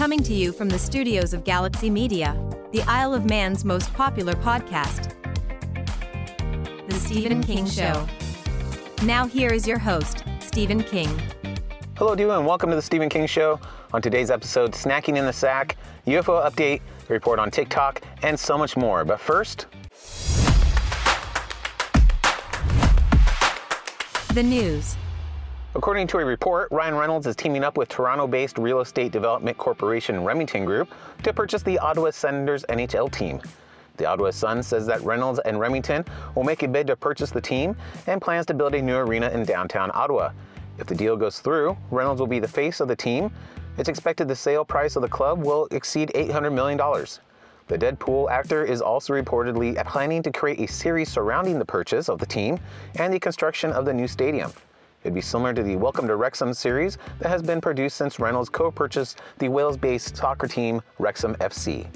Coming to you from the studios of Galaxy Media, the Isle of Man's most popular podcast, The Stephen King Show. Now, here is your host, Stephen King. Hello, duo, and welcome to the Stephen King Show. On today's episode, snacking in the sack, UFO update, a report on TikTok, and so much more. But first, The news. According to a report, Ryan Reynolds is teaming up with Toronto based real estate development corporation Remington Group to purchase the Ottawa Senators NHL team. The Ottawa Sun says that Reynolds and Remington will make a bid to purchase the team and plans to build a new arena in downtown Ottawa. If the deal goes through, Reynolds will be the face of the team. It's expected the sale price of the club will exceed $800 million. The Deadpool actor is also reportedly planning to create a series surrounding the purchase of the team and the construction of the new stadium. It'd be similar to the Welcome to Wrexham series that has been produced since Reynolds co purchased the Wales based soccer team Wrexham FC.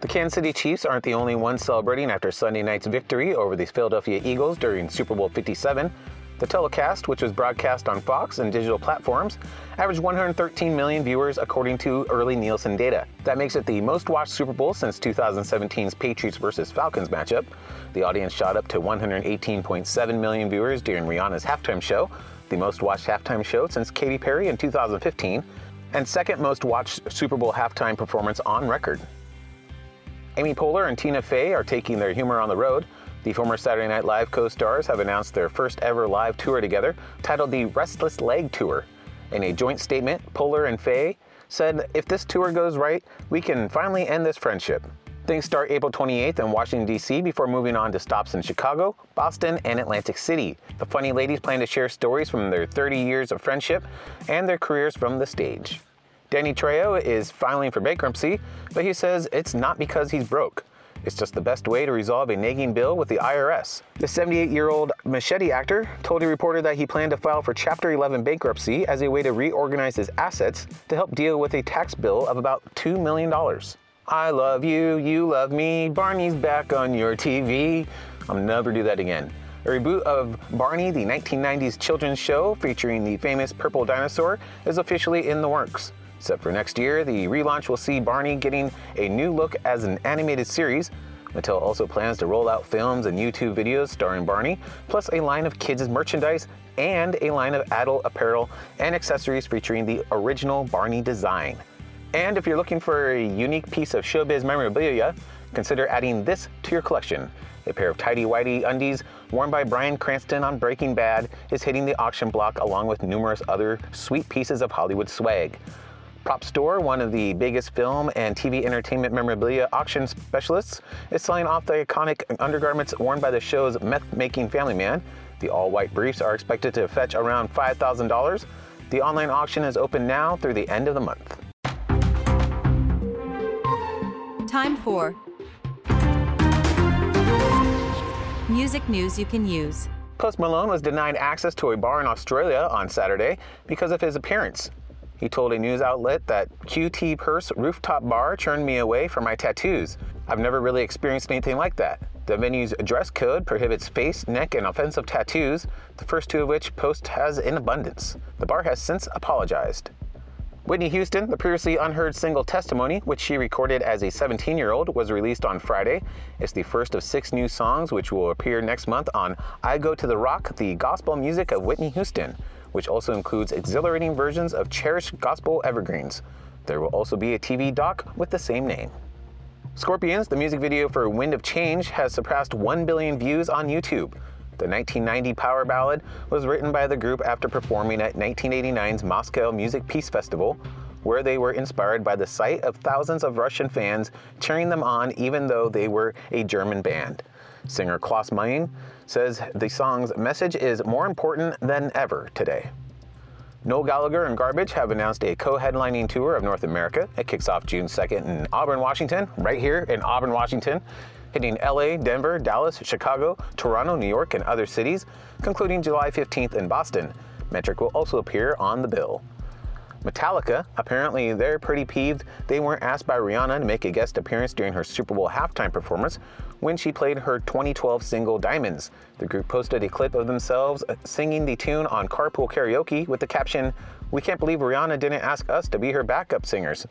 The Kansas City Chiefs aren't the only ones celebrating after Sunday night's victory over the Philadelphia Eagles during Super Bowl 57. The telecast, which was broadcast on Fox and digital platforms, averaged 113 million viewers according to early Nielsen data. That makes it the most watched Super Bowl since 2017's Patriots vs. Falcons matchup. The audience shot up to 118.7 million viewers during Rihanna's halftime show, the most watched halftime show since Katy Perry in 2015, and second most watched Super Bowl halftime performance on record. Amy Poehler and Tina Fey are taking their humor on the road. The former Saturday Night Live co stars have announced their first ever live tour together, titled the Restless Leg Tour. In a joint statement, Poehler and Fey said, If this tour goes right, we can finally end this friendship. Things start April 28th in Washington, D.C., before moving on to stops in Chicago, Boston, and Atlantic City. The funny ladies plan to share stories from their 30 years of friendship and their careers from the stage. Danny Trejo is filing for bankruptcy, but he says it's not because he's broke. It's just the best way to resolve a nagging bill with the IRS. The 78 year old machete actor told a reporter that he planned to file for Chapter 11 bankruptcy as a way to reorganize his assets to help deal with a tax bill of about $2 million. I love you, you love me, Barney's back on your TV. I'll never do that again. A reboot of Barney, the 1990s children's show featuring the famous purple dinosaur, is officially in the works. Except for next year, the relaunch will see Barney getting a new look as an animated series. Mattel also plans to roll out films and YouTube videos starring Barney, plus a line of kids' merchandise and a line of adult apparel and accessories featuring the original Barney design. And if you're looking for a unique piece of showbiz memorabilia, consider adding this to your collection. A pair of tidy whitey undies worn by Bryan Cranston on Breaking Bad is hitting the auction block along with numerous other sweet pieces of Hollywood swag. Prop Store, one of the biggest film and TV entertainment memorabilia auction specialists, is selling off the iconic undergarments worn by the show's meth making family man. The all white briefs are expected to fetch around $5,000. The online auction is open now through the end of the month. Time for music news you can use. Post Malone was denied access to a bar in Australia on Saturday because of his appearance. He told a news outlet that QT Perth rooftop bar turned me away from my tattoos. I've never really experienced anything like that. The venue's dress code prohibits face, neck, and offensive tattoos, the first two of which Post has in abundance. The bar has since apologized. Whitney Houston, the previously unheard single Testimony, which she recorded as a 17 year old, was released on Friday. It's the first of six new songs which will appear next month on I Go to the Rock, the gospel music of Whitney Houston, which also includes exhilarating versions of cherished gospel evergreens. There will also be a TV doc with the same name. Scorpions, the music video for Wind of Change, has surpassed 1 billion views on YouTube. The 1990 power ballad was written by the group after performing at 1989's Moscow Music Peace Festival, where they were inspired by the sight of thousands of Russian fans cheering them on even though they were a German band. Singer Klaus Meine says the song's message is more important than ever today. Noel Gallagher and Garbage have announced a co-headlining tour of North America. It kicks off June 2nd in Auburn, Washington, right here in Auburn, Washington, hitting LA, Denver, Dallas, Chicago, Toronto, New York, and other cities, concluding July 15th in Boston. Metric will also appear on the bill. Metallica, apparently they're pretty peeved they weren't asked by Rihanna to make a guest appearance during her Super Bowl halftime performance when she played her 2012 single Diamonds. The group posted a clip of themselves uh, singing the tune on carpool karaoke with the caption, We can't believe Rihanna didn't ask us to be her backup singers.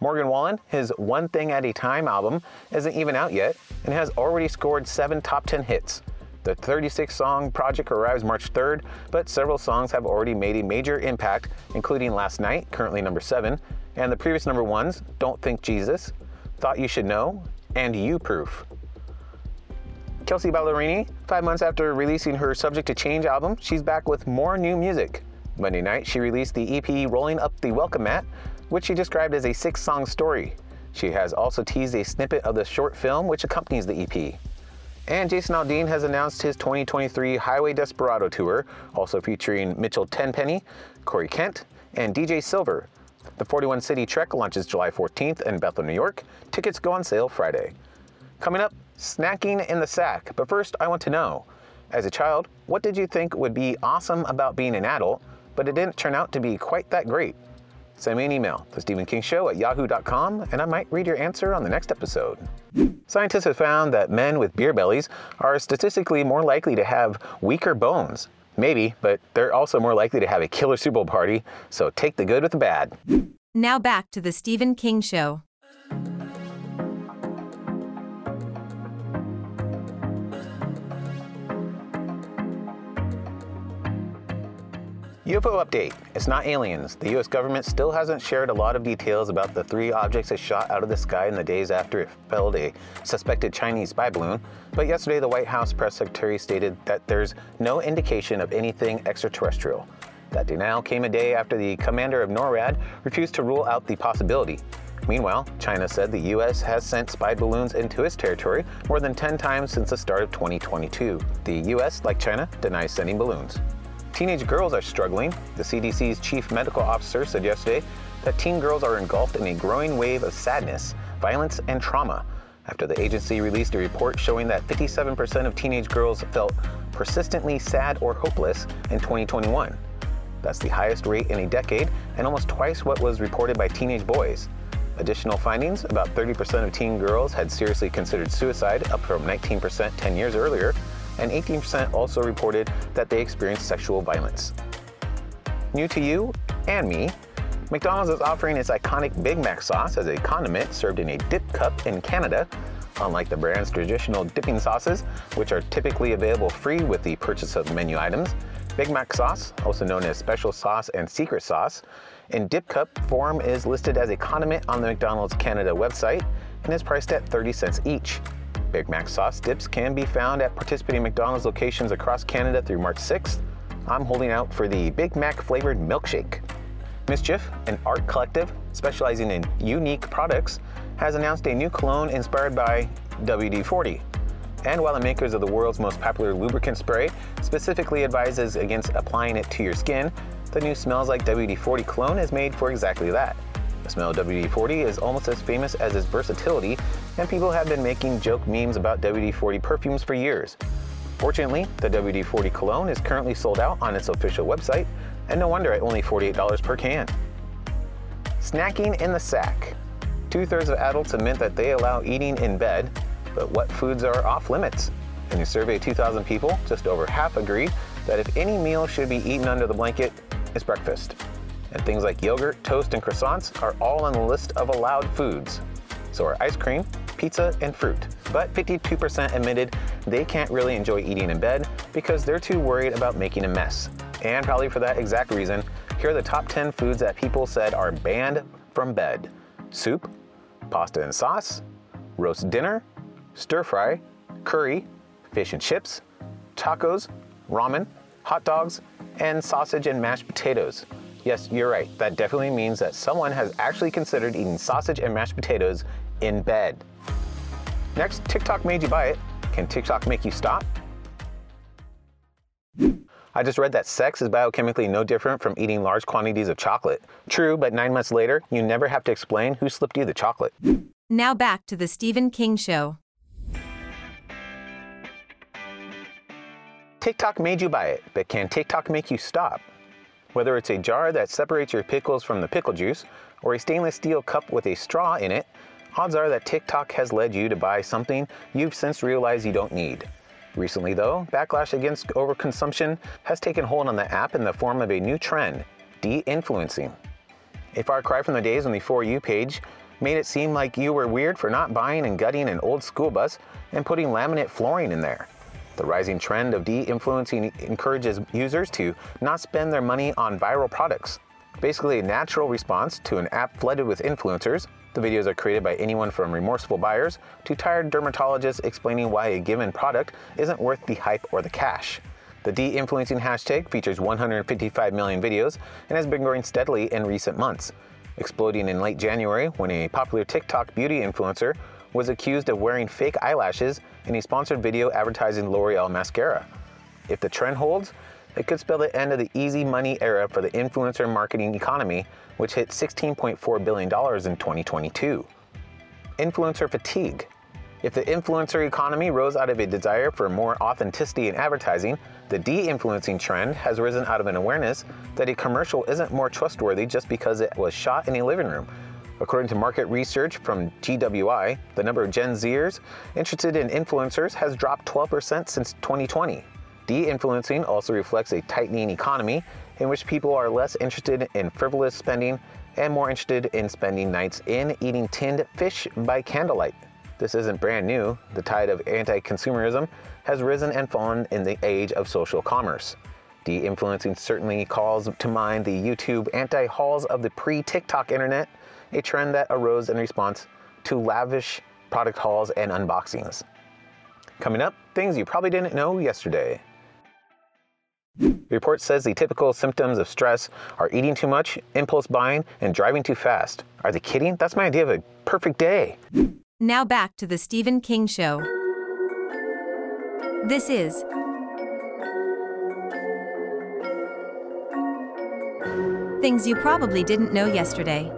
Morgan Wallen, his One Thing at a Time album, isn't even out yet and has already scored seven top 10 hits. The 36 song project arrives March 3rd, but several songs have already made a major impact, including Last Night, currently number 7, and the previous number ones, Don't Think Jesus, Thought You Should Know, and You Proof. Kelsea Ballerini, five months after releasing her Subject to Change album, she's back with more new music. Monday night, she released the EP Rolling Up the Welcome Mat, which she described as a six song story. She has also teased a snippet of the short film which accompanies the EP. And Jason Aldean has announced his 2023 Highway Desperado Tour, also featuring Mitchell Tenpenny, Corey Kent, and DJ Silver. The 41 City Trek launches July 14th in Bethel, New York. Tickets go on sale Friday. Coming up, snacking in the sack. But first, I want to know as a child, what did you think would be awesome about being an adult, but it didn't turn out to be quite that great? Send me an email to StephenKingShow at yahoo.com and I might read your answer on the next episode. Scientists have found that men with beer bellies are statistically more likely to have weaker bones. Maybe, but they're also more likely to have a killer Super Bowl party, so take the good with the bad. Now back to the Stephen King Show. UFO update. It's not aliens. The US government still hasn't shared a lot of details about the three objects it shot out of the sky in the days after it felled a suspected Chinese spy balloon. But yesterday, the White House press secretary stated that there's no indication of anything extraterrestrial. That denial came a day after the commander of NORAD refused to rule out the possibility. Meanwhile, China said the U.S. has sent spy balloons into its territory more than 10 times since the start of 2022. The U.S., like China, denies sending balloons. Teenage girls are struggling. The CDC's chief medical officer said yesterday that teen girls are engulfed in a growing wave of sadness, violence, and trauma after the agency released a report showing that 57% of teenage girls felt persistently sad or hopeless in 2021. That's the highest rate in a decade and almost twice what was reported by teenage boys. Additional findings about 30% of teen girls had seriously considered suicide, up from 19% 10 years earlier, and 18% also reported that they experienced sexual violence. New to you and me, McDonald's is offering its iconic Big Mac sauce as a condiment served in a dip cup in Canada. Unlike the brand's traditional dipping sauces, which are typically available free with the purchase of menu items, Big Mac sauce, also known as special sauce and secret sauce, in dip cup form is listed as a condiment on the McDonald's Canada website and is priced at 30 cents each. Big Mac sauce dips can be found at participating McDonald's locations across Canada through March 6th. I'm holding out for the Big Mac flavored milkshake. MSCHF, an art collective specializing in unique products, has announced a new cologne inspired by WD 40. And while the makers of the world's most popular lubricant spray specifically advises against applying it to your skin, the new Smells Like WD 40 cologne is made for exactly that. Smell WD-40 is almost as famous as its versatility, and people have been making joke memes about WD-40 perfumes for years. Fortunately, the WD-40 cologne is currently sold out on its official website, and no wonder at only $48 per can. Snacking in the sack. Two thirds of adults admit that they allow eating in bed, but what foods are off limits? In a survey of 2,000 people, just over half agreed that if any meal should be eaten under the blanket, it's breakfast and things like yogurt, toast, and croissants are all on the list of allowed foods. So are ice cream, pizza, and fruit. But 52% admitted they can't really enjoy eating in bed because they're too worried about making a mess. And probably for that exact reason, here are the top 10 foods that people said are banned from bed soup, pasta and sauce, roast dinner, stir fry, curry, fish and chips, tacos, ramen, hot dogs, and sausage and mashed potatoes. Yes, you're right. That definitely means that someone has actually considered eating sausage and mashed potatoes in bed. Next, TikTok made you buy it. Can TikTok make you stop? I just read that sex is biochemically no different from eating large quantities of chocolate. True, but nine months later, you never have to explain who slipped you the chocolate. Now back to the Stephen King Show. TikTok made you buy it, but can TikTok make you stop? Whether it's a jar that separates your pickles from the pickle juice, or a stainless steel cup with a straw in it, odds are that TikTok has led you to buy something you've since realized you don't need. Recently, though, backlash against overconsumption has taken hold on the app in the form of a new trend de influencing. A far cry from the days when the For You page made it seem like you were weird for not buying and gutting an old school bus and putting laminate flooring in there. The rising trend of de influencing encourages users to not spend their money on viral products. Basically, a natural response to an app flooded with influencers. The videos are created by anyone from remorseful buyers to tired dermatologists explaining why a given product isn't worth the hype or the cash. The de influencing hashtag features 155 million videos and has been growing steadily in recent months, exploding in late January when a popular TikTok beauty influencer was accused of wearing fake eyelashes in a sponsored video advertising L'Oreal mascara. If the trend holds, it could spell the end of the easy money era for the influencer marketing economy, which hit $16.4 billion in 2022. Influencer fatigue. If the influencer economy rose out of a desire for more authenticity in advertising, the de influencing trend has risen out of an awareness that a commercial isn't more trustworthy just because it was shot in a living room According to market research from GWI, the number of Gen Zers interested in influencers has dropped 12% since 2020. De influencing also reflects a tightening economy in which people are less interested in frivolous spending and more interested in spending nights in eating tinned fish by candlelight. This isn't brand new. The tide of anti consumerism has risen and fallen in the age of social commerce. De influencing certainly calls to mind the YouTube anti hauls of the pre TikTok internet a trend that arose in response to lavish product hauls and unboxings. Coming up, things you probably didn't know yesterday. The report says the typical symptoms of stress are eating too much, impulse buying, and driving too fast. Are they kidding? That's my idea of a perfect day. Now back to the Stephen King Show. This is Things You Probably Didn't Know Yesterday.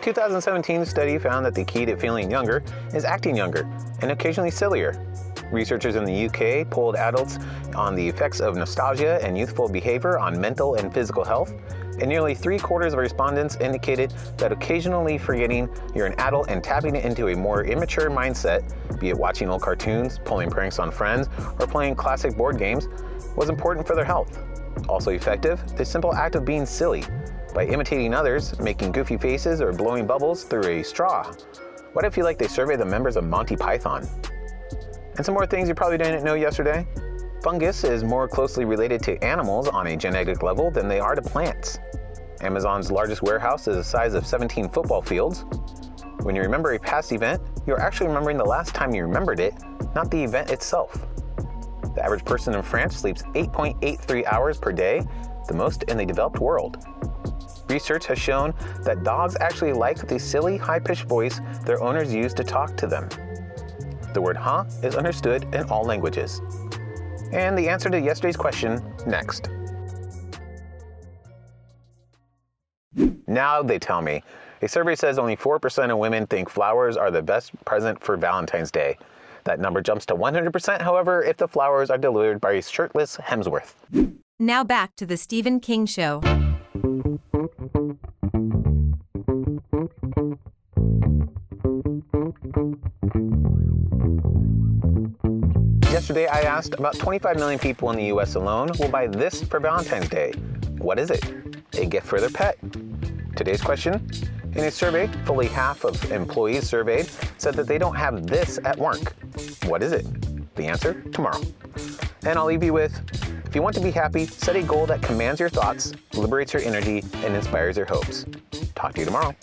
A 2017 study found that the key to feeling younger is acting younger and occasionally sillier. Researchers in the UK polled adults on the effects of nostalgia and youthful behavior on mental and physical health, and nearly three quarters of respondents indicated that occasionally forgetting you're an adult and tapping into a more immature mindset, be it watching old cartoons, pulling pranks on friends, or playing classic board games, was important for their health. Also effective, the simple act of being silly, by imitating others, making goofy faces, or blowing bubbles through a straw. What if you like they survey the members of Monty Python? And some more things you probably didn't know yesterday. Fungus is more closely related to animals on a genetic level than they are to plants. Amazon's largest warehouse is the size of 17 football fields. When you remember a past event, you're actually remembering the last time you remembered it, not the event itself. The average person in France sleeps 8.83 hours per day, the most in the developed world. Research has shown that dogs actually like the silly, high pitched voice their owners use to talk to them. The word huh is understood in all languages. And the answer to yesterday's question next. Now they tell me. A survey says only 4% of women think flowers are the best present for Valentine's Day. That number jumps to 100%, however, if the flowers are delivered by a shirtless Hemsworth. Now back to the Stephen King Show. Yesterday, I asked about 25 million people in the US alone will buy this for Valentine's Day. What is it? A gift for their pet. Today's question in a survey, fully half of employees surveyed said that they don't have this at work. What is it? The answer tomorrow. And I'll leave you with if you want to be happy, set a goal that commands your thoughts, liberates your energy, and inspires your hopes. Talk to you tomorrow.